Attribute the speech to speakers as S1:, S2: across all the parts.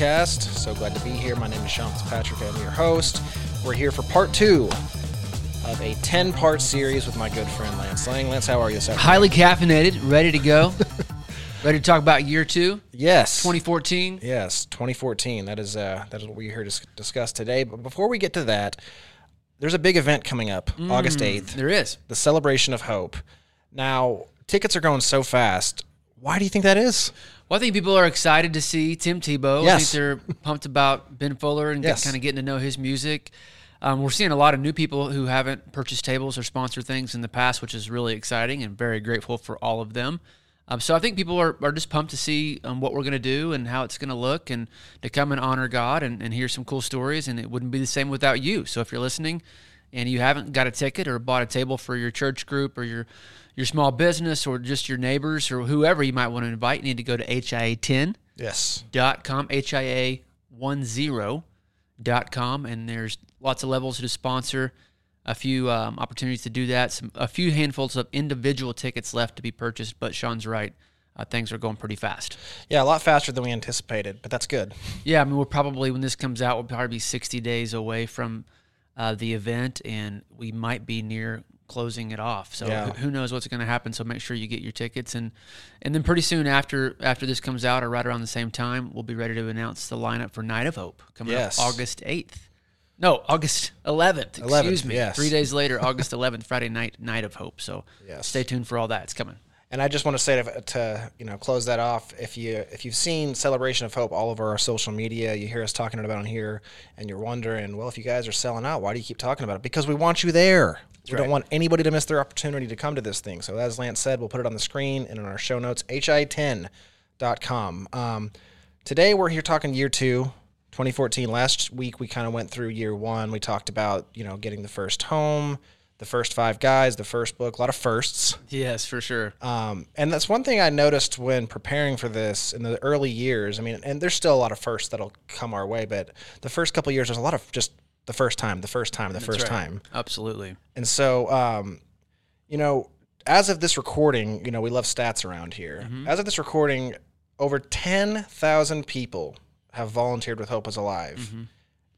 S1: podcast. So glad to be here. My name is Sean Fitzpatrick. I'm your host. We're here for part two of a 10 part series with my good friend Lance Lang. Lance, how are you this afternoon?
S2: Highly caffeinated, ready to go. ready to talk about year two,
S1: Yes.
S2: 2014.
S1: Yes, 2014. That is uh, that is what we're here to discuss today. But before we get to that, there's a big event coming up, August 8th,
S2: There is.
S1: the Celebration of Hope. Now, tickets are going so fast. Why do you think that is?
S2: Well, I think people are excited to see Tim Tebow. I
S1: Yes.
S2: think they're pumped about Ben Fuller and
S1: Yes.
S2: kind of getting to know his music. Um, we're seeing a lot of new people who haven't purchased tables or sponsored things in the past, which is really exciting and very grateful for all of them. Um, so I think people are, are just pumped to see um, what we're going to do and how it's going to look and to come and honor God and, and hear some cool stories. And it wouldn't be the same without you. So if you're listening and you haven't got a ticket or bought a table for your church group or your your small business or just your neighbors or whoever you might want to invite, you need to go to HIA10
S1: Yes.
S2: dot com HIA one zero dot com and there's lots of levels to sponsor a few um, opportunities to do that some a few handfuls of individual tickets left to be purchased but Sean's right uh, things are going pretty fast
S1: Yeah, a lot faster than we anticipated, but that's good.
S2: yeah I mean we're probably when this comes out we'll probably be 60 days away from uh, the event and we might be near closing it off so
S1: Yeah.
S2: who- knows what's going to happen so make sure you get your tickets and and then pretty soon after after this comes out or right around the same time we'll be ready to announce the lineup for night of hope coming
S1: Yes.
S2: up august 8th no august 11th
S1: 11th,
S2: excuse me
S1: yes.
S2: three days later august 11th friday night night of hope so
S1: Yes.
S2: stay tuned for all that it's coming
S1: And I just want to say to, to you know close that off. If you if you've seen Celebration of Hope all over our social media, you hear us talking about it on here, and you're wondering, well, if you guys are selling out, why do you keep talking about it? Because we want you there. we don't want anybody to miss their opportunity to come to this thing. So as Lance said, we'll put it on the screen and in our show notes, hia10.com. Um, today we're here talking year two. 2014. Last week we kind of went through year one. We talked about you know getting the first home, the first five guys, the first book, a lot of firsts.
S2: yes for sure
S1: Um, and that's one thing I noticed when preparing for this in the early years. I mean, and there's still a lot of firsts that'll come our way, but the first couple of years, there's a lot of just the first time, the first time, the first
S2: right.
S1: time.
S2: absolutely
S1: And so, um, you know, as of this recording, you know, we love stats around here. As of this recording, over 10,000 people have volunteered with Hope is Alive.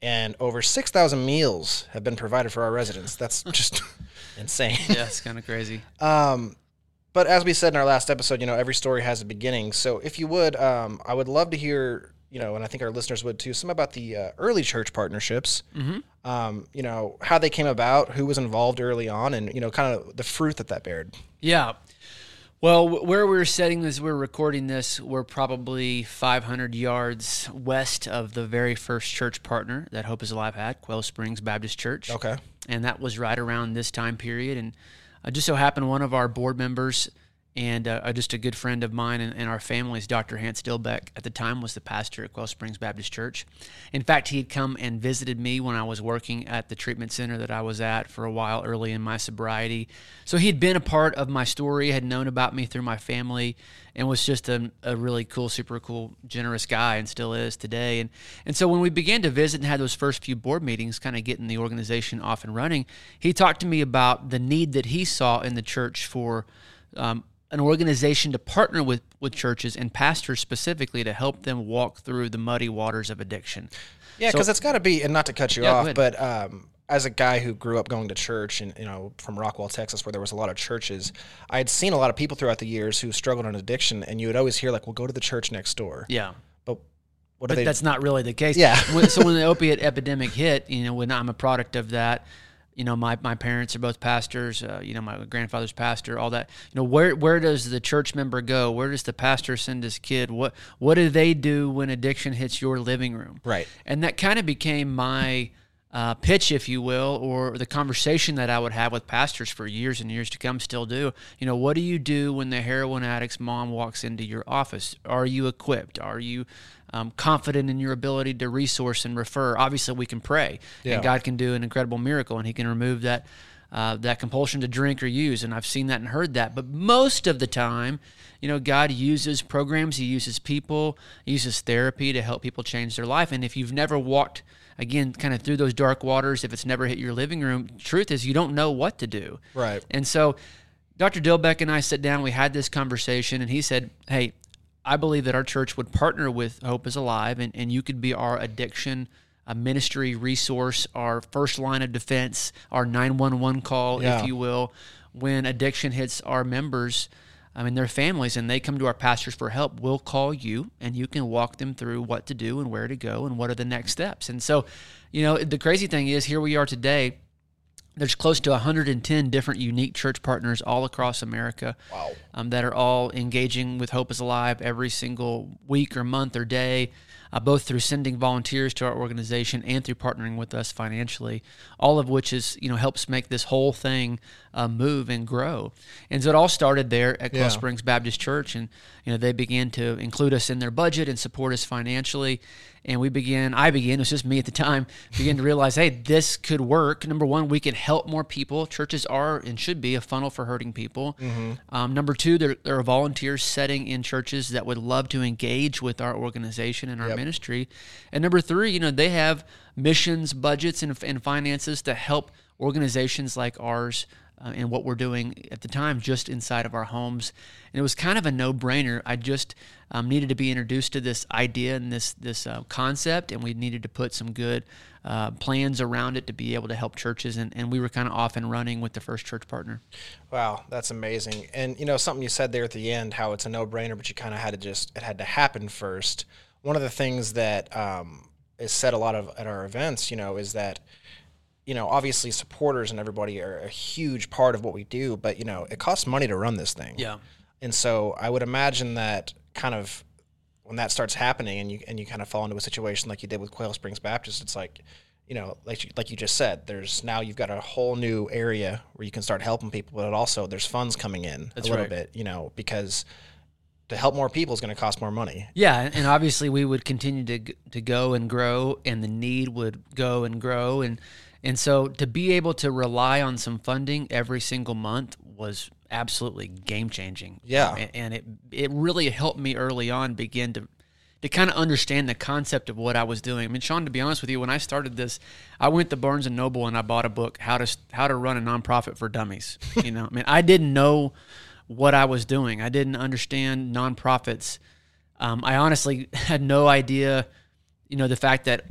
S1: And over 6,000 meals have been provided for our residents. That's just insane.
S2: yeah it's kind of crazy
S1: Um, but as we said in our last episode, you know, every story has a beginning. So if you would, um, I would love to hear, you know, and I think our listeners would too, some about the uh, early church partnerships.
S2: mm-hmm.
S1: Um, you know, how they came about, who was involved early on, and you know, kind of the fruit that that bared.
S2: Yeah. Well, where we're setting this, we're recording this, we're probably 500 yards west of the very first church partner that Hope is Alive had, Quail Springs Baptist Church.
S1: Okay.
S2: And that was right around this time period. And uh, just so happened, one of our board members and uh, just a good friend of mine and, and our family's Dr. Hance Dilbeck at the time was the pastor at Quail Springs Baptist Church. In fact, he had come and visited me when I was working at the treatment center that I was at for a while early in my sobriety. So he had been a part of my story, had known about me through my family, and was just a, a really cool, super cool, generous guy, and still is today. And and so when we began to visit and had those first few board meetings, kind of getting the organization off and running, he talked to me about the need that he saw in the church for. Um, an organization to partner with, with churches and pastors specifically to help them walk through the muddy waters of addiction.
S1: Yeah,
S2: So-
S1: because it's got to be, and not to cut you
S2: Yeah,
S1: off, but um, as a guy who grew up going to church and you know from Rockwall, Texas, where there was a lot of churches, I had seen a lot of people throughout the years who struggled on addiction, and you would always hear like, "Well, go to the church next door."
S2: Yeah.
S1: But what
S2: But
S1: they?
S2: that's not really the case.
S1: Yeah.
S2: So when the opiate epidemic hit, you know, when I'm a product of that, you know, my, my parents are both pastors. Uh, you know, my grandfather's pastor. All that. You know, where where does the church member go? Where does the pastor send his kid? What what do they do when addiction hits your living room?
S1: Right.
S2: And that kind of became my uh, pitch, if you will, or the conversation that I would have with pastors for years and years to come, still do. You know, what do you do when the heroin addict's mom walks into your office? Are you equipped? Are you um, confident in your ability to resource and refer? Obviously, we can pray,
S1: Yeah.
S2: and God can do an incredible miracle, and He can remove that. Uh, that compulsion to drink or use, and I've seen that and heard that. But most of the time, you know, God uses programs, He uses people, He uses therapy to help people change their life. And if you've never walked again, kind of through those dark waters, if it's never hit your living room, truth is you don't know what to do.
S1: Right.
S2: And so Dr. Dilbeck and I sat down, we had this conversation, and he said, Hey, I believe that our church would partner with Hope is Alive, and, and you could be our addiction a ministry resource, our first line of defense, our 911 call,
S1: Yeah.
S2: if you will, when addiction hits our members. I mean, their families, and they come to our pastors for help. We'll call you, and you can walk them through what to do and where to go and what are the next steps. And so, you know, the crazy thing is, here we are today. There's close to 110 different unique church partners all across America
S1: Wow.
S2: um, that are all engaging with Hope is Alive every single week or month or day, uh, both through sending volunteers to our organization and through partnering with us financially. All of which is you know helps make this whole thing uh, move and grow. And so it all started there at
S1: Yeah.
S2: Springs Baptist Church, and you know they began to include us in their budget and support us financially. And we began, I began, it was just me at the time, began to realize, hey, this could work. Number one, we could help more people. Churches are and should be a funnel for hurting people. Um, number two, there, there are volunteers setting in churches that would love to engage with our organization and our
S1: Yep.
S2: ministry. And number three, you know, they have missions, budgets, and, and finances to help organizations like ours uh, and what we're doing at the time just inside of our homes. And it was kind of a no-brainer. I just um, needed to be introduced to this idea and this this uh, concept, and we needed to put some good uh, plans around it to be able to help churches. And, and we were kind of off and running with the first church partner.
S1: Wow, that's amazing. And you know, something you said there at the end, how it's a no-brainer, but you kind of had to just it had to happen first. One of the things that um, is said a lot of at our events, you know, is that you know, obviously supporters and everybody are a huge part of what we do, but you know, it costs money to run this thing.
S2: Yeah.
S1: And so I would imagine that kind of when that starts happening and you and you kind of fall into a situation like you did with Quail Springs Baptist, it's like, you know, like you, like you just said, there's now you've got a whole new area where you can start helping people, but also there's funds coming in
S2: That's
S1: a little
S2: right.
S1: bit, you know, because to help more people is going to cost more money.
S2: Yeah, and and obviously we would continue to to go and grow, and the need would go and grow, and and so to be able to rely on some funding every single month was absolutely game changing.
S1: Yeah.
S2: and, and it it really helped me early on begin to to kind of understand the concept of what I was doing. I mean, Sean, to be honest with you, when I started this, I went to Barnes and Noble and I bought a book how to how to run a nonprofit for dummies. You know, I mean, I didn't know what I was doing. I didn't understand nonprofits. Um, I honestly had no idea, you know, the fact that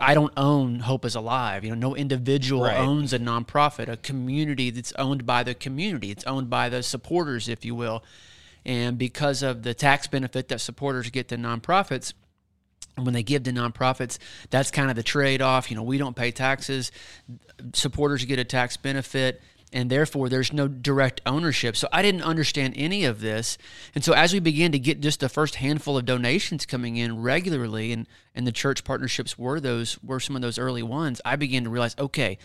S2: I don't own Hope is Alive. You know, no individual
S1: Right.
S2: owns a nonprofit, a community that's owned by the community. It's owned by the supporters, if you will. And because of the tax benefit that supporters get to nonprofits, when they give to nonprofits, that's kind of the trade off. You know, we don't pay taxes, supporters get a tax benefit, and therefore there's no direct ownership. So I didn't understand any of this. And so as we began to get just the first handful of donations coming in regularly, and, and the church partnerships were those were some of those early ones, I began to realize, okay,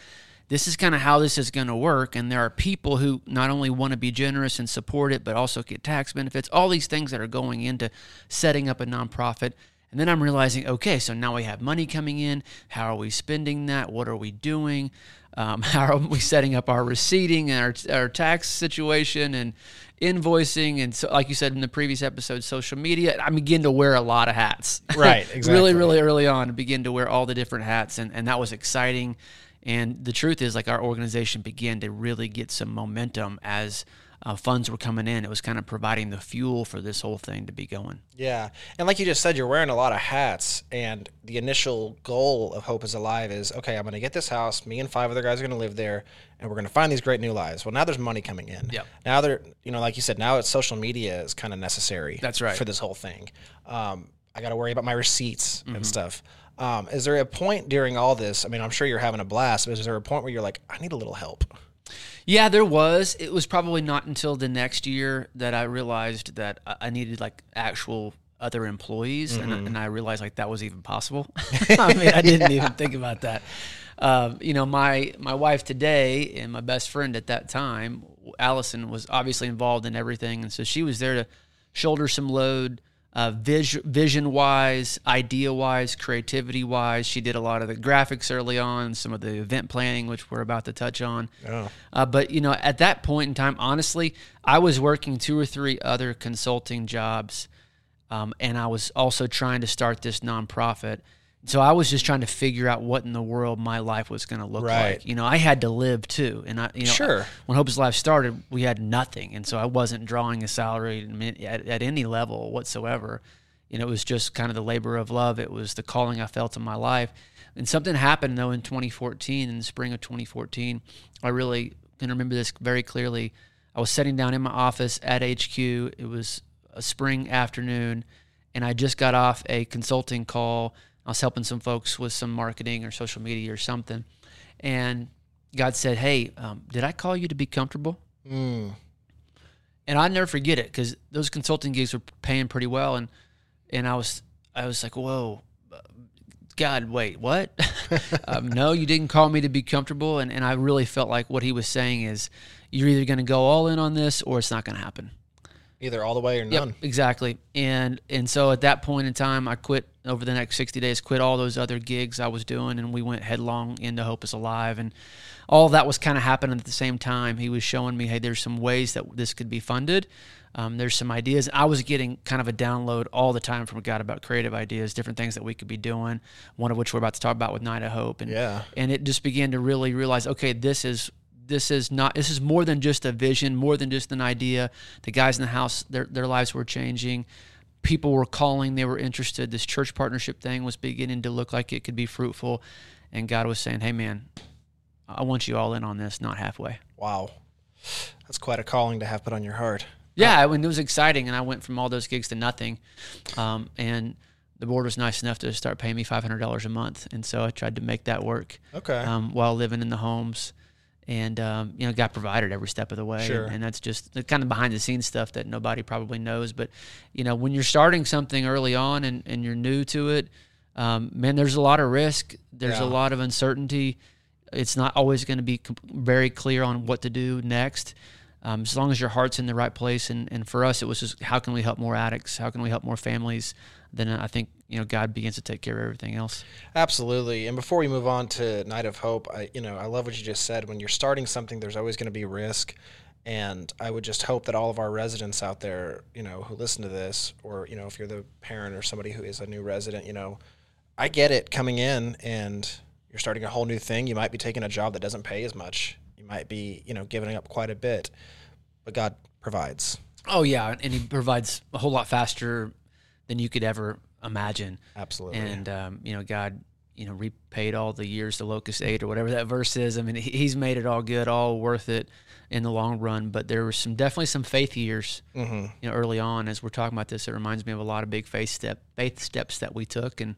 S2: this is kind of how this is going to work. And there are people who not only want to be generous and support it, but also get tax benefits, all these things that are going into setting up a nonprofit. And then I'm realizing, okay, so now we have money coming in. How are we spending that? What are we doing? Um, how are we setting up our receipting and our, our tax situation and invoicing? And so, like you said in the previous episode, social media. I begin to wear a lot of hats.
S1: Right,
S2: really,
S1: exactly.
S2: really early on, begin to wear all the different hats. And, and that was exciting. And the truth is, like, our organization began to really get some momentum as uh, funds were coming in. It was kind of providing the fuel for this whole thing to be going.
S1: Yeah. And like you just said, you're wearing a lot of hats. And the initial goal of Hope is Alive is okay, I'm going to get this house. Me and five other guys are going to live there. And we're going to find these great new lives. Well, now there's money coming in.
S2: Yep.
S1: Now they're, you know, like you said, now it's social media is kind of necessary.
S2: That's right.
S1: For this whole thing. Um, I got to worry about my receipts
S2: Mm-hmm.
S1: and stuff. Um, is there a point during all this? I mean, I'm sure you're having a blast, but is there a point where you're like, I need a little help?
S2: Yeah, there was. It was probably not until the next year that I realized that I needed like actual other employees, and, and I realized like that was even possible. I mean, I didn't even think about that. Um, you know, my my wife today and my best friend at that time, Allison, was obviously involved in everything, and so she was there to shoulder some load. Uh, vis- vision wise, idea wise, creativity wise, she did a lot of the graphics early on, some of the event planning, which we're about to touch on.
S1: Oh.
S2: Uh, but you know, at that point in time, honestly, I was working two or three other consulting jobs, um, and I was also trying to start this nonprofit. So I was just trying to figure out what in the world my life was going to look
S1: Right.
S2: like. You know, I had to live too, and I, you know,
S1: Sure.
S2: when Hope's Life started, we had nothing, and so I wasn't drawing a salary at, at any level whatsoever. You know, it was just kind of the labor of love. It was the calling I felt in my life. And something happened though in 2014, in the spring of 2014. I really can remember this very clearly. I was sitting down in my office at HQ. It was a spring afternoon, and I just got off a consulting call. I was helping some folks with some marketing or social media or something, and God said, "Hey, um, did I call you to be comfortable?"
S1: Mm.
S2: and I never forget it because those consulting gigs were paying pretty well, and and I was I was like, whoa, God, wait, what? um, no, you didn't call me to be comfortable, and and I really felt like what he was saying is, you're either going to go all in on this or it's not going to happen.
S1: Either all the way or none.
S2: Yep, exactly. And and so at that point in time, I quit over the next 60 days, quit all those other gigs I was doing, and we went headlong into Hope is Alive. And all that was kind of happening at the same time. He was showing me, hey, there's some ways that this could be funded. Um, there's some ideas. I was getting kind of a download all the time from God about creative ideas, different things that we could be doing. One of which we're about to talk about with Night of Hope. And
S1: Yeah.
S2: and it just began to really realize, okay, this is this is not this is more than just a vision, more than just an idea. The guys in the house, their their lives were changing. People were calling, they were interested. This church partnership thing was beginning to look like it could be fruitful. And God was saying, Hey man, I want you all in on this, not halfway.
S1: Wow. That's quite a calling to have put on your heart.
S2: Yeah, I mean, it was exciting, and I went from all those gigs to nothing. Um, and the board was nice enough to start paying me five hundred dollars a month, and so I tried to make that work
S1: Okay.
S2: um, while living in the homes, and um, you know, got provided every step of the way.
S1: Sure.
S2: And, that's just the kind of behind the scenes stuff that nobody probably knows. But you know, when you're starting something early on and, and you're new to it, um, man, there's a lot of risk. There's
S1: Yeah.
S2: a lot of uncertainty. It's not always going to be very clear on what to do next. Um, as long as your heart's in the right place, and, and for us, it was just how can we help more addicts? How can we help more families? Then I think you know God begins to take care of everything else.
S1: Absolutely. And before we move on to Night of Hope, I you know, I love what you just said. When you're starting something, there's always going to be risk. And I would just hope that all of our residents out there, you know, who listen to this, or, you know, if you're the parent or somebody who is a new resident, you know, I get it coming in and you're starting a whole new thing. You might be taking a job that doesn't pay as much. You might be, you know, giving up quite a bit. But God provides.
S2: Oh yeah, and he provides a whole lot faster than you could ever imagine.
S1: Absolutely.
S2: And um, you know, God, you know, repaid all the years the locust ate, or whatever that verse is. I mean, He's made it all good, all worth it in the long run. But there were some definitely some faith years,
S1: hmm
S2: you know, early on. As we're talking about this, it reminds me of a lot of big faith step faith steps that we took. And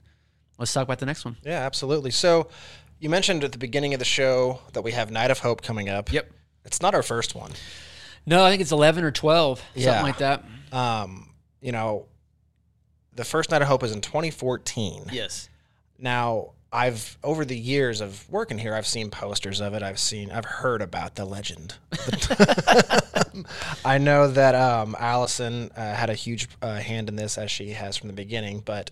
S2: let's talk about the next one.
S1: Yeah, absolutely. So you mentioned at the beginning of the show that we have Night of Hope coming up.
S2: Yep.
S1: It's not our first one.
S2: No, I think it's eleven or twelve,
S1: Yeah.
S2: something like that.
S1: Um, you know, the first Night of Hope is in 2014.
S2: Yes.
S1: Now, I've over the years of working here, I've seen posters of it. I've seen, I've heard about the legend. I know that um, Allison uh, had a huge uh, hand in this, as she has from the beginning. But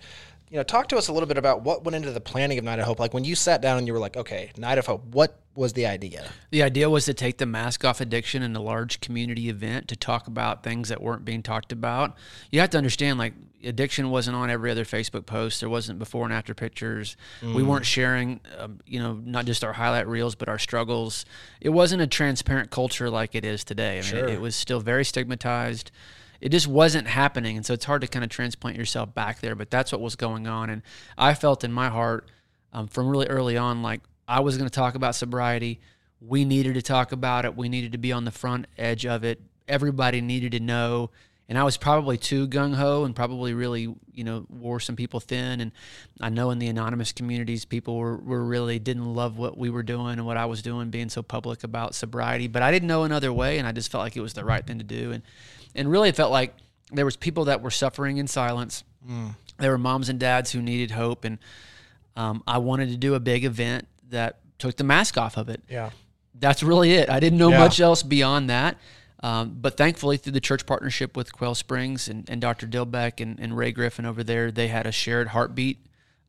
S1: you know, talk to us a little bit about what went into the planning of Night of Hope. Like when you sat down and you were like, okay, Night of Hope. What was the idea?
S2: The idea was to take the mask off addiction in a large community event to talk about things that weren't being talked about. You have to understand, like, addiction wasn't on every other Facebook post. There wasn't before and after pictures. We weren't sharing, um, you know, not just our highlight reels, but our struggles. It wasn't a transparent culture like it is today. I mean,
S1: Sure.
S2: it, it was still very stigmatized. It just wasn't happening. And so it's hard to kind of transplant yourself back there, but that's what was going on. And I felt in my heart um, from really early on, like I was going to talk about sobriety. We needed to talk about it. We needed to be on the front edge of it. Everybody needed to know. And I was probably too gung ho and probably really, you know, wore some people thin. And I know in the anonymous communities, people were, were really didn't love what we were doing and what I was doing, being so public about sobriety. But I didn't know another way, and I just felt like it was the right thing to do. And and really, it felt like there was people that were suffering in silence. There were moms and dads who needed hope, and um, I wanted to do a big event that took the mask off of it.
S1: Yeah.
S2: That's really it. I didn't know
S1: Yeah.
S2: much else beyond that. Um, but thankfully, through the church partnership with Quail Springs and, and Dr. Dilbeck and, and Ray Griffin over there, they had a shared heartbeat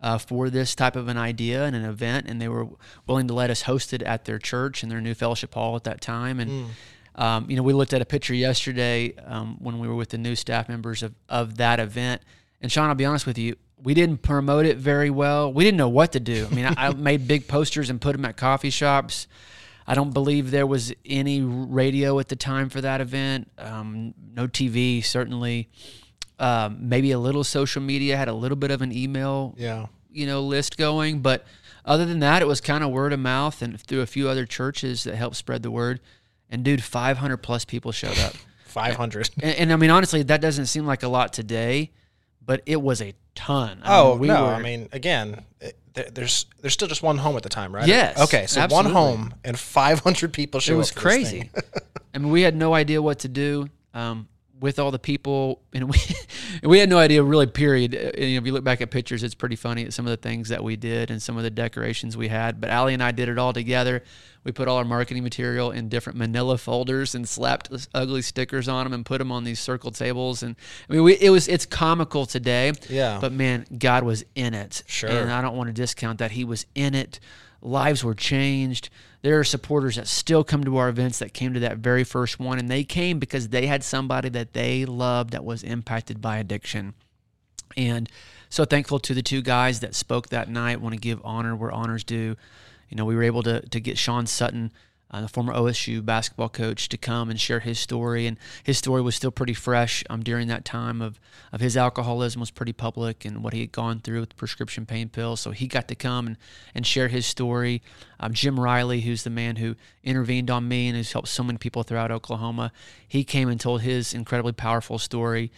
S2: uh, for this type of an idea and an event, and they were willing to let us host it at their church and their new fellowship hall at that time. And um, you know, we looked at a picture yesterday um, when we were with the new staff members of, of that event. And Sean, I'll be honest with you, we didn't promote it very well. We didn't know what to do. I mean, I, I made big posters and put them at coffee shops. I don't believe there was any radio at the time for that event. Um, no TV, certainly. Um, maybe a little social media had a little bit of an email,
S1: Yeah.
S2: you know, list going, but other than that, it was kind of word of mouth and through a few other churches that helped spread the word. And dude, 500 plus people showed up.
S1: 500.
S2: And, and I mean, honestly, that doesn't seem like a lot today, but it was a ton. I
S1: Oh
S2: mean, we
S1: no!
S2: were-
S1: I mean, again, it, there, there's there's still just one home at the time, right?
S2: Yes,
S1: Okay, so
S2: absolutely.
S1: one home and 500 people showed up.
S2: it was
S1: up.
S2: crazy. I mean, we had no idea what to do um, with all the people, and we and we had no idea really. Period. Uh, You know, if you look back at pictures, it's pretty funny at some of the things that we did and some of the decorations we had. But Allie and I did it all together. We put all our marketing material in different Manila folders and slapped ugly stickers on them and put them on these circle tables. And I mean, we, it was it's comical today.
S1: Yeah.
S2: But man, God was in it.
S1: Sure.
S2: And I don't want to discount that. He was in it. Lives were changed. There are supporters that still come to our events that came to that very first one, and they came because they had somebody that they loved that was impacted by addiction. And so thankful to the two guys that spoke that night. Want to give honor where honors due. You know, we were able to to get Sean Sutton, uh, the former OSU basketball coach, to come and share his story. And his story was still pretty fresh um, during that time of of his alcoholism was pretty public and what he had gone through with prescription pain pills. So he got to come and, and share his story. Um, Jim Riley, who's the man who intervened on me and has helped so many people throughout Oklahoma, he came and told his incredibly powerful story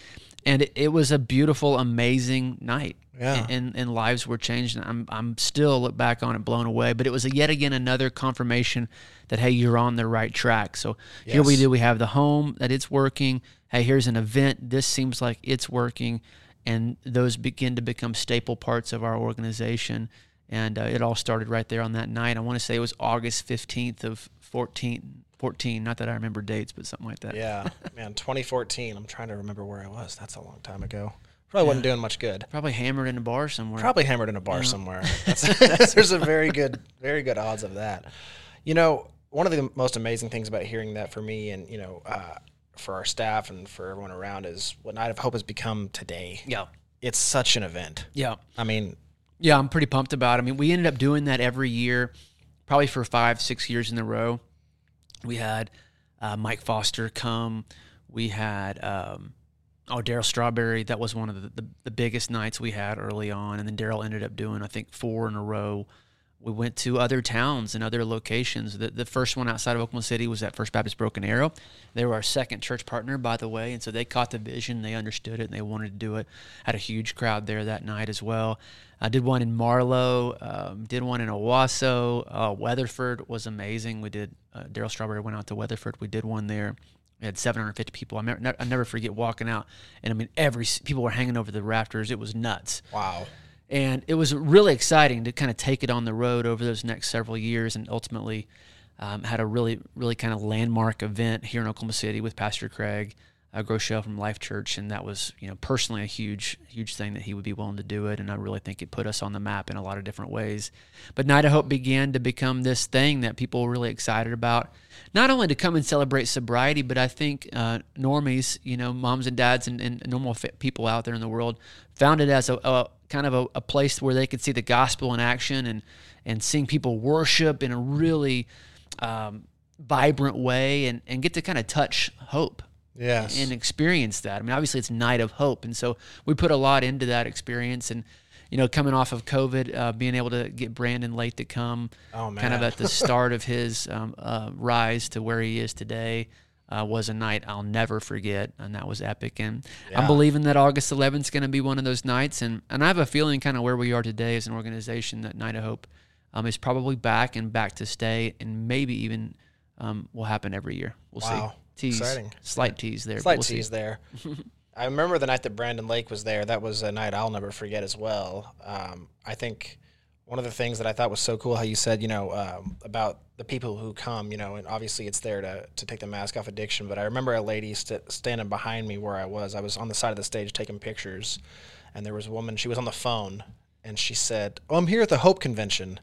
S2: and it, it was a beautiful, amazing night.
S1: Yeah.
S2: And, and lives were changed. And I'm I'm still look back on it blown away. But it was a, yet again another confirmation that hey, you're on the right track. So here we do. We have the home that it's working. Hey, here's an event. This seems like it's working, and those begin to become staple parts of our organization. And uh, it all started right there on that night. I want to say it was August 15th of 14, 14. Not that I remember dates, but something like that.
S1: Yeah, man, 2014. I'm trying to remember where I was. That's a long time ago. Probably wasn't doing much good.
S2: Probably hammered in a bar somewhere.
S1: Probably hammered in a bar somewhere. That's, there's a very good, very good odds of that. You know, one of the most amazing things about hearing that for me and you know, uh, for our staff and for everyone around is what Night of Hope has become today.
S2: Yeah.
S1: It's such an event.
S2: Yeah.
S1: I mean,
S2: Yeah, I'm pretty pumped about it. I mean, we ended up doing that every year, probably for five, six years in a row. We had uh, Mike Foster come. We had um, oh Darryl Strawberry. That was one of the, the, the biggest nights we had early on, and then Darryl ended up doing I think four in a row. We went to other towns and other locations. The, the first one outside of Oklahoma City was at First Baptist Broken Arrow. They were our second church partner, by the way, and so they caught the vision, they understood it, and they wanted to do it. Had a huge crowd there that night as well. I did one in Marlow, um, did one in Owasso. Uh, Weatherford was amazing. We did. Uh, Darryl Strawberry went out to Weatherford. We did one there. We had 750 people. I never, I never forget walking out, and I mean, every people were hanging over the rafters. It was nuts
S1: wow.
S2: And it was really exciting to kind of take it on the road over those next several years and ultimately um, had a really really kind of landmark event here in oklahoma city with pastor craig uh, groeschel from life church and that was you know personally a huge huge thing that he would be willing to do it and i really think it put us on the map in a lot of different ways. But night of hope began to become this thing that people were really excited about not only to come and celebrate sobriety but i think uh, normies you know moms and dads and, and normal people out there in the world found it as a, a kind of a, a place where they could see the gospel in action and and seeing people worship in a really um, vibrant way and, and get to kind of touch hope
S1: Yes.
S2: and experience that. I mean, obviously it's night of hope, and so we put a lot into that experience. And you know, coming off of COVID, uh, being able to get Brandon Lake to come,
S1: Oh,
S2: kind of at the start of his um, uh, rise to where he is today. Uh, was a night I'll never forget, and that was epic. And I'm believing that August 11th is going to be one of those nights, and and I have a feeling kind of where we are today as an organization that Night of Hope um, is probably back and back to stay, and maybe even um, will happen every year. We'll
S1: Wow.
S2: see. Tease,
S1: Exciting.
S2: slight tease there.
S1: Slight
S2: we'll see.
S1: tease there. I remember the night that Brandon Lake was there. That was a night I'll never forget as well. Um, I think one of the things that I thought was so cool how you said, you know, um, about the people who come, you know, and obviously it's there to, to take the mask off addiction. But I remember a lady st- standing behind me where I was. I was on the side of the stage taking pictures, and there was a woman. She was on the phone, and she said, "Oh, I'm here at the Hope Convention,"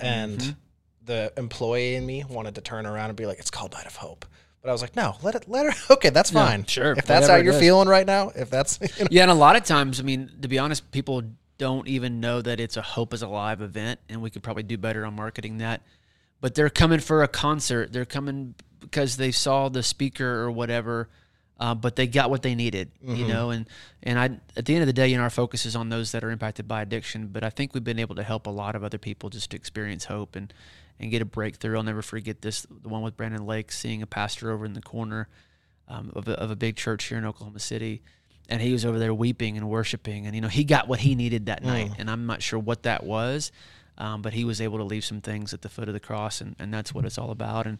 S1: and the employee in me wanted to turn around and be like, "It's called Night of Hope." But I was like, no, let it, let her. Okay, that's fine.
S2: sure,
S1: If that's how you're feeling right now, if that's, you know,
S2: Yeah, and a lot of times, I mean, to be honest, people don't even know that it's a Hope is Alive event, and we could probably do better on marketing that. But they're coming for a concert. They're coming because they saw the speaker or whatever. Uh, but they got what they needed,
S1: Mm-hmm.
S2: you know, and and I at the end of the day, you know, our focus is on those that are impacted by addiction. But I think we've been able to help a lot of other people just to experience hope and and get a breakthrough. I'll never forget this, the one with Brandon Lake, seeing a pastor over in the corner um, of, a, of a big church here in Oklahoma City, and he was over there weeping and worshiping, and you know, he got what he needed that night, and I'm not sure what that was, um, but he was able to leave some things at the foot of the cross, and, and that's what it's all about. And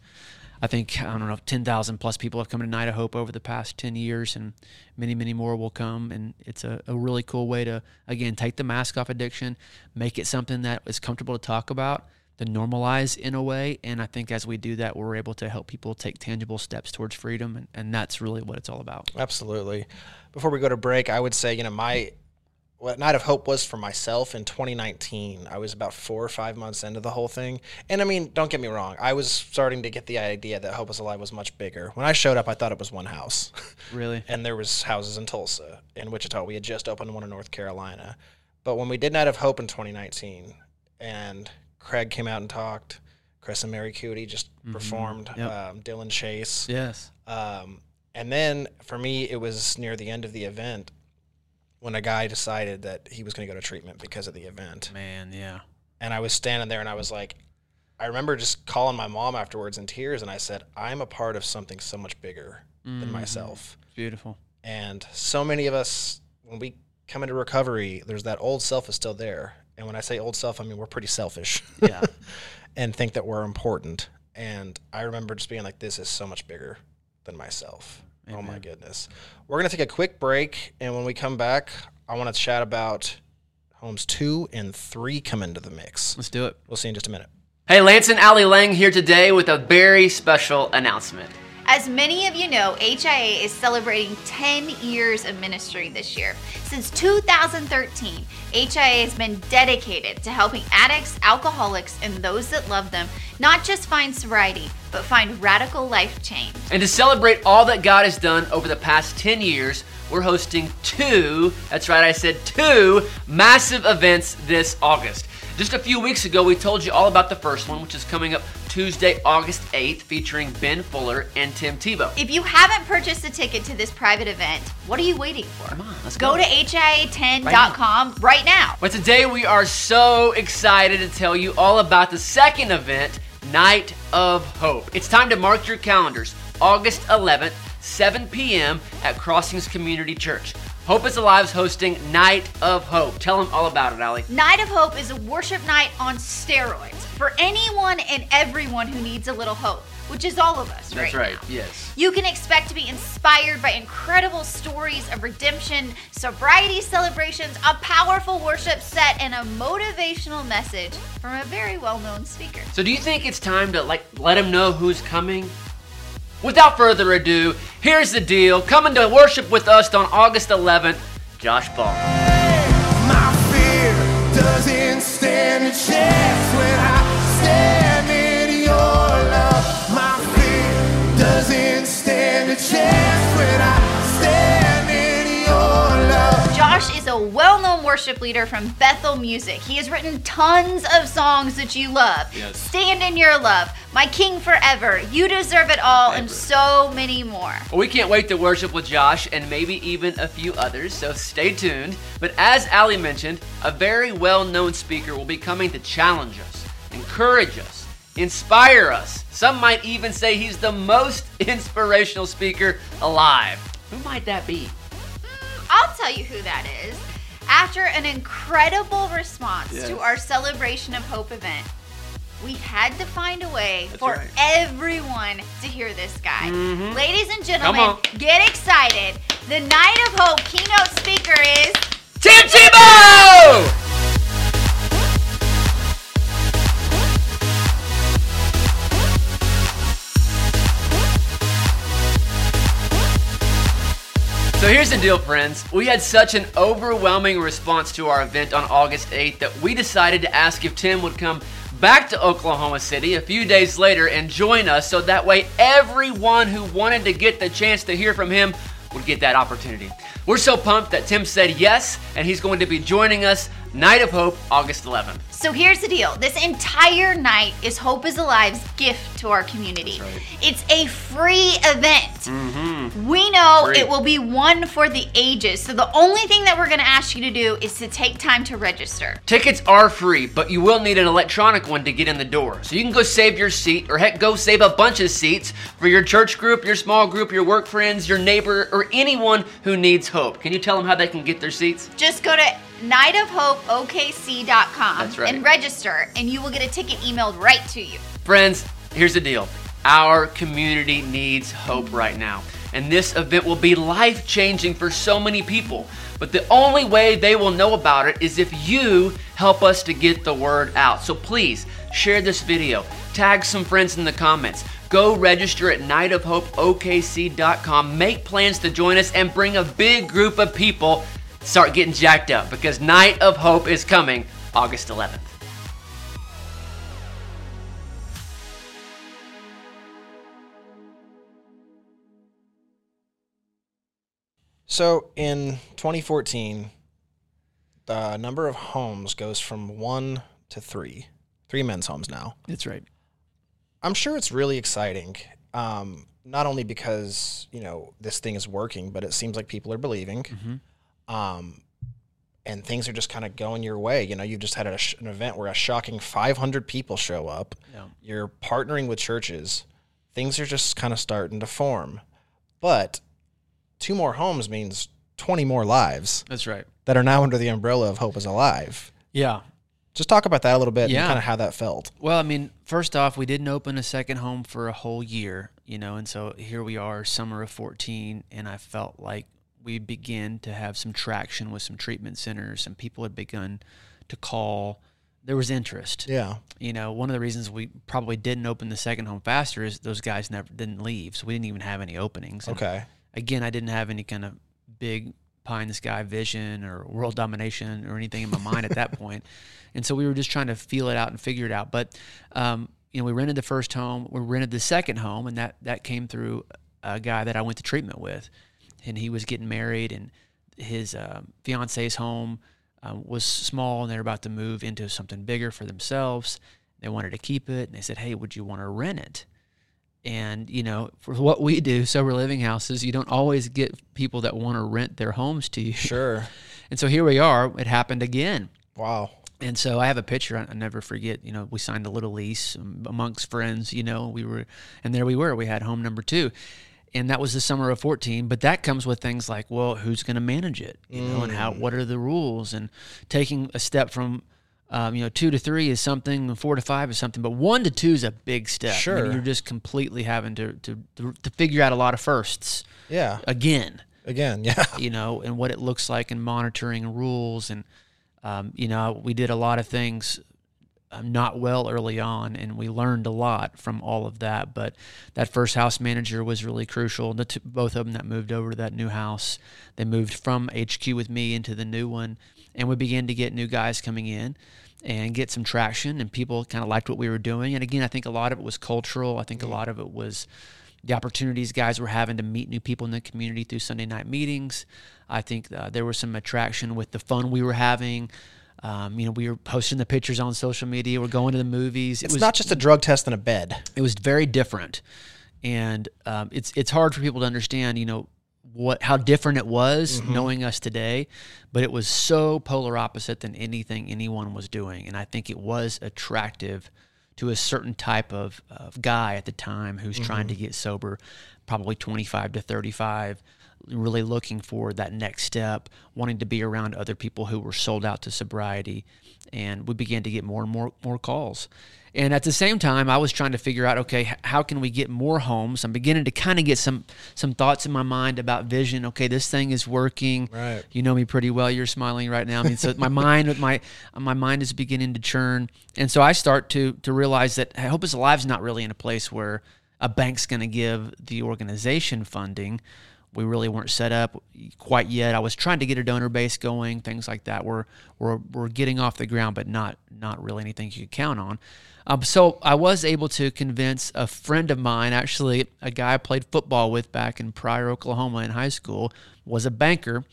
S2: I think I don't know, ten thousand plus people have come to Night of Hope over the past ten years, and many, many more will come. And it's a, a really cool way to again take the mask off addiction, make it something that is comfortable to talk about, to normalize in a way. And I think as we do that, we're able to help people take tangible steps towards freedom, and, and that's really what it's all about.
S1: Absolutely. Before we go to break, I would say, you know, my what Night of Hope was for myself in 2019. I was about four or five months into the whole thing. And I mean, don't get me wrong, I was starting to get the idea that Hope is Alive was much bigger. When I showed up, I thought it was one house.
S2: Really,
S1: and there was houses in Tulsa, in Wichita. We had just opened one in North Carolina. But when we did Night of Hope in 2019, and Craig came out and talked, Chris and Mary Cootie just performed,
S2: Yep.
S1: um, Dylan Chase.
S2: yes,
S1: Um, and then for me, it was near the end of the event when a guy decided that he was going to go to treatment because of the event.
S2: man, yeah,
S1: And I was standing there and I was like, I remember just calling my mom afterwards in tears and I said, I'm a part of something so much bigger than myself.
S2: beautiful.
S1: And so many of us, when we come into recovery, there's that old self is still there. And when I say old self, I mean we're pretty selfish
S2: Yeah,
S1: and think that we're important. And I remember just being like, this is so much bigger than myself. Oh my goodness. We're going to take a quick break. And when we come back, I want to chat about homes two and three come into the mix.
S2: let's do it.
S1: We'll see in just a minute.
S3: Hey, Lance and Ali Lang here today with a very special announcement.
S4: As many of you know, HIA is celebrating 10 years of ministry this year. Since 2013, HIA has been dedicated to helping addicts, alcoholics, and those that love them not just find sobriety, but find radical life change.
S3: And to celebrate all that God has done over the past 10 years, we're hosting two, that's right, I said two, massive events this August. Just a few weeks ago, we told you all about the first one, which is coming up Tuesday, August 8th, featuring Ben Fuller and Tim Tebow.
S4: If you haven't purchased a ticket to this private event, what are you waiting for?
S3: Come on, let's
S4: Go
S3: go.
S4: to HIA10.com right now.
S3: But today we are so excited to tell you all about the second event, Night of Hope. It's time to mark your calendars. August 11th, 7 p.m. at Crossings Community Church. Hope is Alive's hosting Night of Hope. Tell them all about it, Allie.
S4: Night of Hope is a worship night on steroids for anyone and everyone who needs a little hope, which is all of us right?
S3: That's
S4: right,
S3: right, yes.
S4: You can expect to be inspired by incredible stories of redemption, sobriety celebrations, a powerful worship set, and a motivational message from a very well-known speaker.
S3: So do you think it's time to like let them know who's coming? Without further ado, here's the deal. Coming to worship with us on August 11th, Josh
S5: Baldwin. A
S4: well-known worship leader from Bethel Music. He has written tons of songs that you love.
S3: Yes.
S4: Stand in Your Love, My King Forever, You Deserve It All, and so many more.
S3: Well, we can't wait to worship with Josh and maybe even a few others, so stay tuned. But as Ali mentioned, a very well known speaker will be coming to challenge us, encourage us, inspire us. Some might even say he's the most inspirational speaker alive. Who might that be?
S4: I'll tell you who that is. After an incredible response to our Celebration of Hope event, we had to find a way for
S3: right.
S4: everyone to hear this guy. Mm-hmm. Ladies and gentlemen, get excited. The Night of Hope keynote speaker is
S3: Tim Tebow! So here's the deal, friends. We had such an overwhelming response to our event on August 8th that we decided to ask if Tim would come back to Oklahoma City a few days later and join us so that way everyone who wanted to get the chance to hear from him would get that opportunity. We're so pumped that Tim said yes, and he's going to be joining us Night of Hope, August 11th.
S4: So here's the deal. This entire night is Hope is Alive's gift to our community. It's a free event. Mm-hmm. We know
S3: Free.
S4: it will be one for the ages. So the only thing that we're going to ask you to do is to take time to register.
S3: Tickets are free, but you will need an electronic one to get in the door. So you can go save your seat, or heck, go save a bunch of seats for your church group, your small group, your work friends, your neighbor, or anyone who needs hope. Can you tell them how they can get their seats?
S4: Just go to nightofhopeokc.com
S3: That's right.
S4: and register, and you will get a ticket emailed right to you.
S3: Friends, here's the deal our community needs hope right now. And this event will be life changing for so many people. But the only way they will know about it is if you help us to get the word out. So please share this video, tag some friends in the comments. Go register at nightofhopeokc.com, make plans to join us, and bring a big group of people. Start getting jacked up because Night of Hope is coming August 11th.
S1: So in 2014, the number of homes goes from one to three, three men's homes now.
S2: That's right.
S1: I'm sure it's really exciting. Um, not only because you know this thing is working, but it seems like people are believing, um, and things are just kind of going your way. You know, you've just had a sh- an event where a shocking 500 people show up.
S2: Yeah.
S1: You're partnering with churches. Things are just kind of starting to form, but two more homes means 20 more lives
S2: That's right.
S1: that are now under the umbrella of Hope is Alive.
S2: Yeah.
S1: Just talk about that a little bit
S2: Yeah.
S1: and kind of how that felt.
S2: Well, I mean, first off, we didn't open a second home for a whole year, you know, and so here we are, summer of 14, and I felt like we began to have some traction with some treatment centers, and people had begun to call. There was interest.
S1: Yeah.
S2: You know, one of the reasons we probably didn't open the second home faster is those guys never didn't leave, so we didn't even have any openings. And
S1: Okay.
S2: again, I didn't have any kind of big pie in the sky vision or world domination or anything in my mind at that point. And so we were just trying to feel it out and figure it out. But, um, you know, we rented the first home, we rented the second home, and that, that came through a guy that I went to treatment with. And he was getting married, and his uh, fiance's home um, was small, and they were about to move into something bigger for themselves. They wanted to keep it, and they said, Hey, would you want to rent it? And you know, for what we do, sober living houses, you don't always get people that want to rent their homes to you.
S1: Sure.
S2: And so here we are. It happened again.
S1: Wow.
S2: And so I have a picture I I never forget. You know, we signed a little lease um, amongst friends. You know, we were, and there we were. We had home number two, and that was the summer of fourteen. But that comes with things like, well, who's going to manage it? You know, and how what are the rules? And taking a step from, um, you know, two to three is something, and four to five is something, but one to two is a big step. I mean,
S1: Sure.
S2: you're just completely having to to to, figure out a lot of firsts
S1: Yeah.
S2: again
S1: Again, yeah.
S2: you know, and what it looks like and monitoring rules. And, um, you know, we did a lot of things not well early on, and we learned a lot from all of that. But that first house manager was really crucial. The two, both of them that moved over to that new house, they moved from HQ with me into the new one, and we began to get new guys coming in and get some traction and people kind of liked what we were doing and again i think a lot of it was cultural i think a lot of it was the opportunities guys were having to meet new people in the community through Sunday night meetings. I think uh, there was some attraction with the fun we were having. Um, you know, we were posting the pictures on social media. We're going to the movies.
S1: It's not just a drug test in a bed.
S2: it was very different, and um, it's it's hard for people to understand. You know what how different it was knowing us today, but it was so polar opposite than anything anyone was doing, and I think it was attractive to a certain type of, of guy at the time who's trying to get sober, probably 25 to 35, really looking for that next step, wanting to be around other people who were sold out to sobriety. And we began to get more and more more calls. And at the same time, I was trying to figure out, okay, how can we get more homes? I'm beginning to kind of get some some thoughts in my mind about vision. Okay, this thing is working.
S1: Right.
S2: You know me pretty well. You're smiling right now. I mean, so my mind, my my mind is beginning to churn, and so I start to to realize that I Hope is Alive is not really in a place where a bank's going to give the organization funding. We really weren't set up quite yet. I was trying to get a donor base going, things like that. We're we're, we're getting off the ground, but not not really anything you could count on. Um, so I was able to convince a friend of mine, actually a guy I played football with back in Pryor, Oklahoma, in high school, was a banker,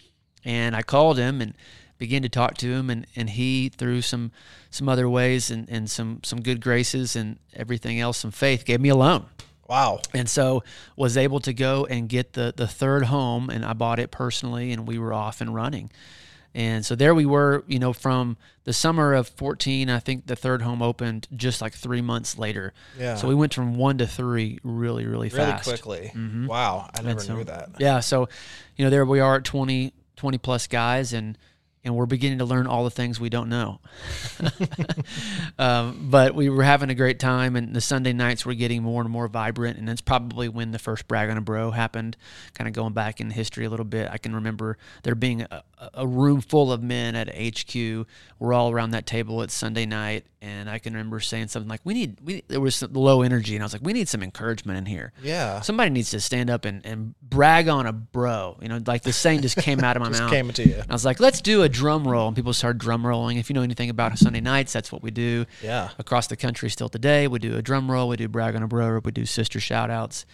S2: and I called him and began to talk to him, and, and he through some some other ways and, and some some good graces and everything else, some faith, gave me a loan.
S1: Wow.
S2: And so was able to go and get the the third home, and I bought it personally, and we were off and running. And so there we were, you know, from the summer of 14, I think the third home opened just like three months later.
S1: Yeah.
S2: So we went from one to three really, really fast.
S1: Really quickly. Mm-hmm. Wow. I never
S2: so-
S1: knew that.
S2: Yeah. So, you know, there we are at 20, 20 plus guys and, and we're beginning to learn all the things we don't know. um, but we were having a great time, and the Sunday nights were getting more and more vibrant. And that's probably when the first brag on a bro happened. Kind of going back in history a little bit, I can remember there being a, a room full of men at HQ. We're all around that table at Sunday night, and I can remember saying something like, "We need." We there was some low energy, and I was like, "We need some encouragement in here."
S1: Yeah.
S2: Somebody needs to stand up and, and brag on a bro. You know, like the saying just came out of my
S1: Just
S2: mouth.
S1: came to you.
S2: I was like, let's do a drum roll. And people start drum rolling. If you know anything about Sunday nights, that's what we do.
S1: Yeah.
S2: Across the country still today. We do a drum roll, we do brag on a bro, we do sister shout outs.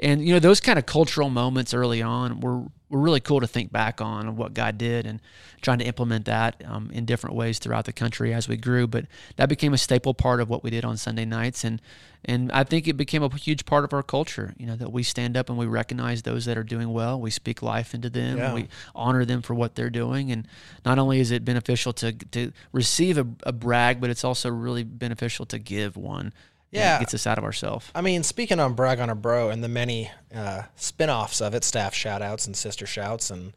S2: And, you know, those kind of cultural moments early on were, were really cool to think back on and what God did and trying to implement that um, in different ways throughout the country as we grew. But that became a staple part of what we did on Sunday nights. And, and I think it became a huge part of our culture, you know, that we stand up and we recognize those that are doing well. We speak life into them.
S1: Yeah.
S2: We honor them for what they're doing. And not only is it beneficial to, to receive a, a brag, but it's also really beneficial to give one.
S1: Yeah.
S2: Gets us out of ourselves.
S1: I mean, speaking on brag on a bro and the many uh, spin-offs of it, staff shout outs and sister shouts and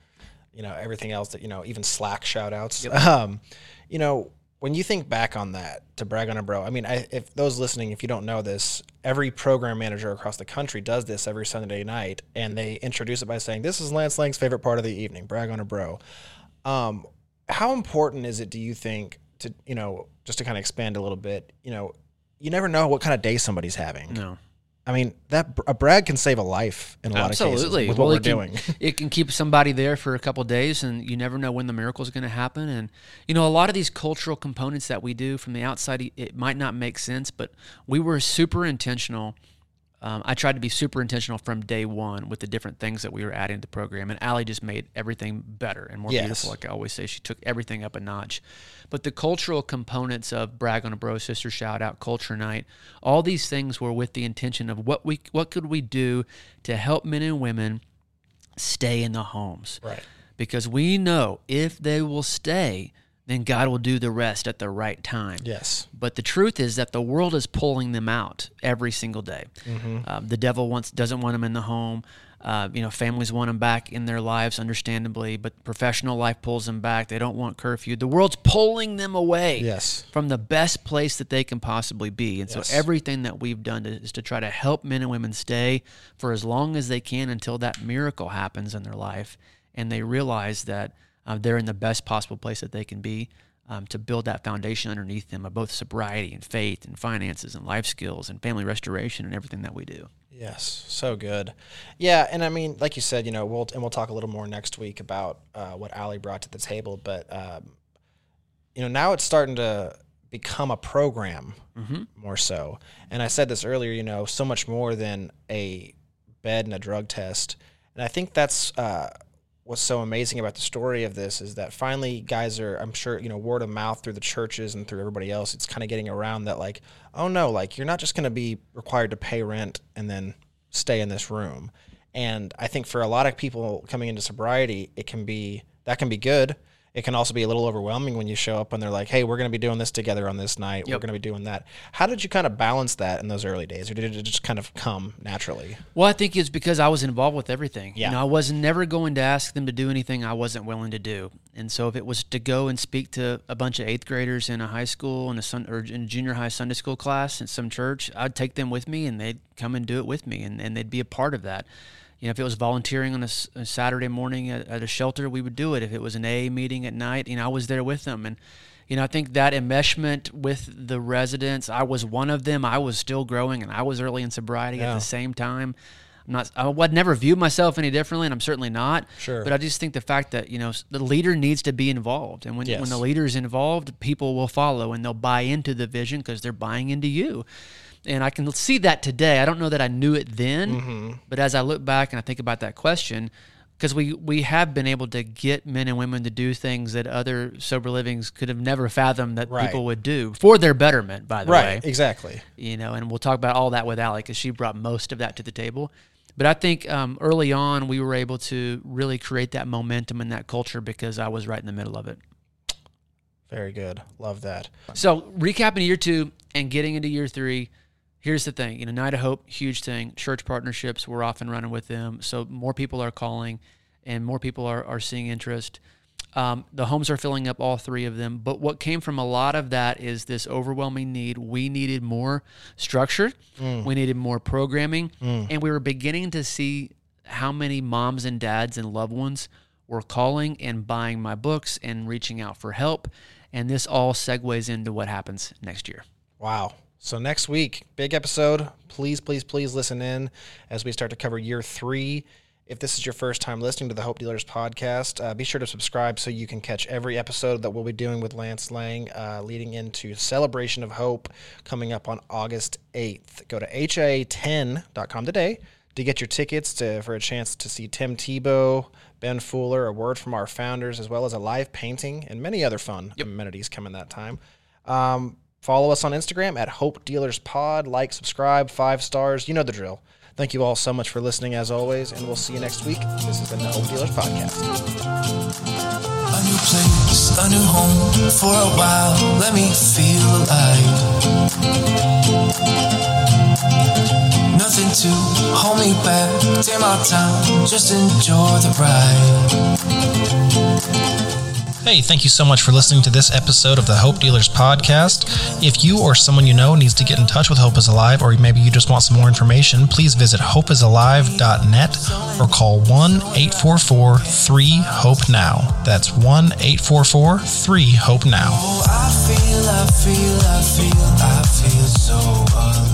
S1: you know everything else that you know, even Slack shout outs. Um, you know, when you think back on that to brag on a bro, I mean, I, if those listening, if you don't know this, every program manager across the country does this every Sunday night, and they introduce it by saying, "This is Lance Lang's favorite part of the evening, brag on a bro." Um, how important is it, do you think, to you know, just to kind of expand a little bit, you know, you never know what kind of day somebody's having.
S2: No.
S1: I mean, that a brag can save a life in a lot of cases
S2: Absolutely.
S1: with
S2: Well,
S1: what we're
S2: it can,
S1: doing.
S2: it can keep somebody there for a couple of days, and you never know when the miracle is going to happen. And you know, a lot of these cultural components that we do from the outside, it might not make sense, but we were super intentional. Um, I tried to be super intentional from day one with the different things that we were adding to the program, and Allie just made everything better and more
S1: Yes.
S2: beautiful. Like I always say, she took everything up a notch. But the cultural components of brag on a bro, sister shout out, culture night, all these things were with the intention of what we what could we do to help men and women stay in the homes
S1: right.
S2: because we know if they will stay, then God will do the rest at the right time.
S1: Yes.
S2: But the truth is that the world is pulling them out every single day. Um, the devil wants doesn't want them in the home. Uh, you know, families want them back in their lives, understandably, but professional life pulls them back. They don't want curfew. The world's pulling them away
S1: Yes.
S2: from the best place that they can possibly be. And
S1: Yes.
S2: so everything that we've done to, is to try to help men and women stay for as long as they can until that miracle happens in their life and they realize that uh, they're in the best possible place that they can be. Um, to build that foundation underneath them of both sobriety and faith and finances and life skills and family restoration and everything that we do.
S1: Yes, so good. Yeah, and I mean, like you said, you know, we'll and we'll talk a little more next week about uh, what Allie brought to the table. But um, you know, now it's starting to become a program more so. And I said this earlier. You know, so much more than a bed and a drug test. And I think that's uh, what's so amazing about the story of this is that finally guys are i'm sure you know word of mouth through the churches and through everybody else it's kind of getting around that like oh no like you're not just going to be required to pay rent and then stay in this room. And i think for a lot of people coming into sobriety it can be that can be good it can also be a little overwhelming when you show up and they're like hey we're going to be doing this together on this night we're going to be doing that how did you kind of balance that in those early days or did it just kind of come naturally
S2: Well, I think it's because I was involved with everything.
S1: Yeah.
S2: You know, I was never going to ask them to do anything I wasn't willing to do. And so if it was to go and speak to a bunch of eighth graders in a high school and a sun or in junior high Sunday school class in some church, I'd take them with me and they'd come and do it with me and, and they'd be a part of that. You know, if it was volunteering on a Saturday morning at, at a shelter, we would do it. If it was an A meeting at night, you know, I was there with them. And, you know, I think that enmeshment with the residents, I was one of them. I was still growing and I was early in sobriety
S1: Yeah.
S2: at the same time. I'm not. I would never view myself any differently, and I'm certainly not.
S1: Sure.
S2: But I just think the fact that you know the leader needs to be involved, and when
S1: Yes.
S2: when the leader is involved, people will follow and they'll buy into the vision because they're buying into you. And I can see that today. I don't know that I knew it then,
S1: Mm-hmm.
S2: but as I look back and I think about that question, because we we have been able to get men and women to do things that other sober livings could have never fathomed that
S1: Right.
S2: people would do for their betterment. By the way,
S1: Right. Exactly.
S2: you know, and we'll talk about all that with Allie because she brought most of that to the table. But I think um, early on we were able to really create that momentum and that culture because I was right in the middle of it.
S1: Very good. Love that.
S2: So recapping year two and getting into year three, here's the thing. You know, Night of Hope, huge thing. Church partnerships, we're off and running with them. So more people are calling and more people are, are seeing interest. Um, the homes are filling up all three of them. But what came from a lot of that is this overwhelming need. We needed more structure. We needed more programming. And we were beginning to see how many moms and dads and loved ones were calling and buying my books and reaching out for help. And this all segues into what happens next year.
S1: Wow. So next week, big episode. Please, please, please listen in as we start to cover year three. If this is your first time listening to the Hope Dealers podcast, uh, be sure to subscribe so you can catch every episode that we'll be doing with Lance Lang uh, leading into Celebration of Hope coming up on August 8th. Go to HIA10.com today to get your tickets to, for a chance to see Tim Tebow, Ben Fuller, a word from our founders, as well as a live painting and many other fun amenities coming that time. Um, follow us on Instagram at Hope Dealers Pod. Like, subscribe, five stars. You know the drill. Thank you all so much for listening as always, and we'll see you next week. This has been the Hope Dealers Podcast.
S5: A new place, a new home for a while. Let me feel alive. Nothing to hold me back. Take my time, just enjoy the ride.
S6: Hey, thank you so much for listening to this episode of the Hope Dealers Podcast. If you or someone you know needs to get in touch with Hope is Alive, or maybe you just want some more information, please visit hopeisalive.net or call 1 844 3 HOPE NOW. That's 1 844 3 HOPE NOW.
S5: Oh, I feel, I feel, I feel, I feel so alive.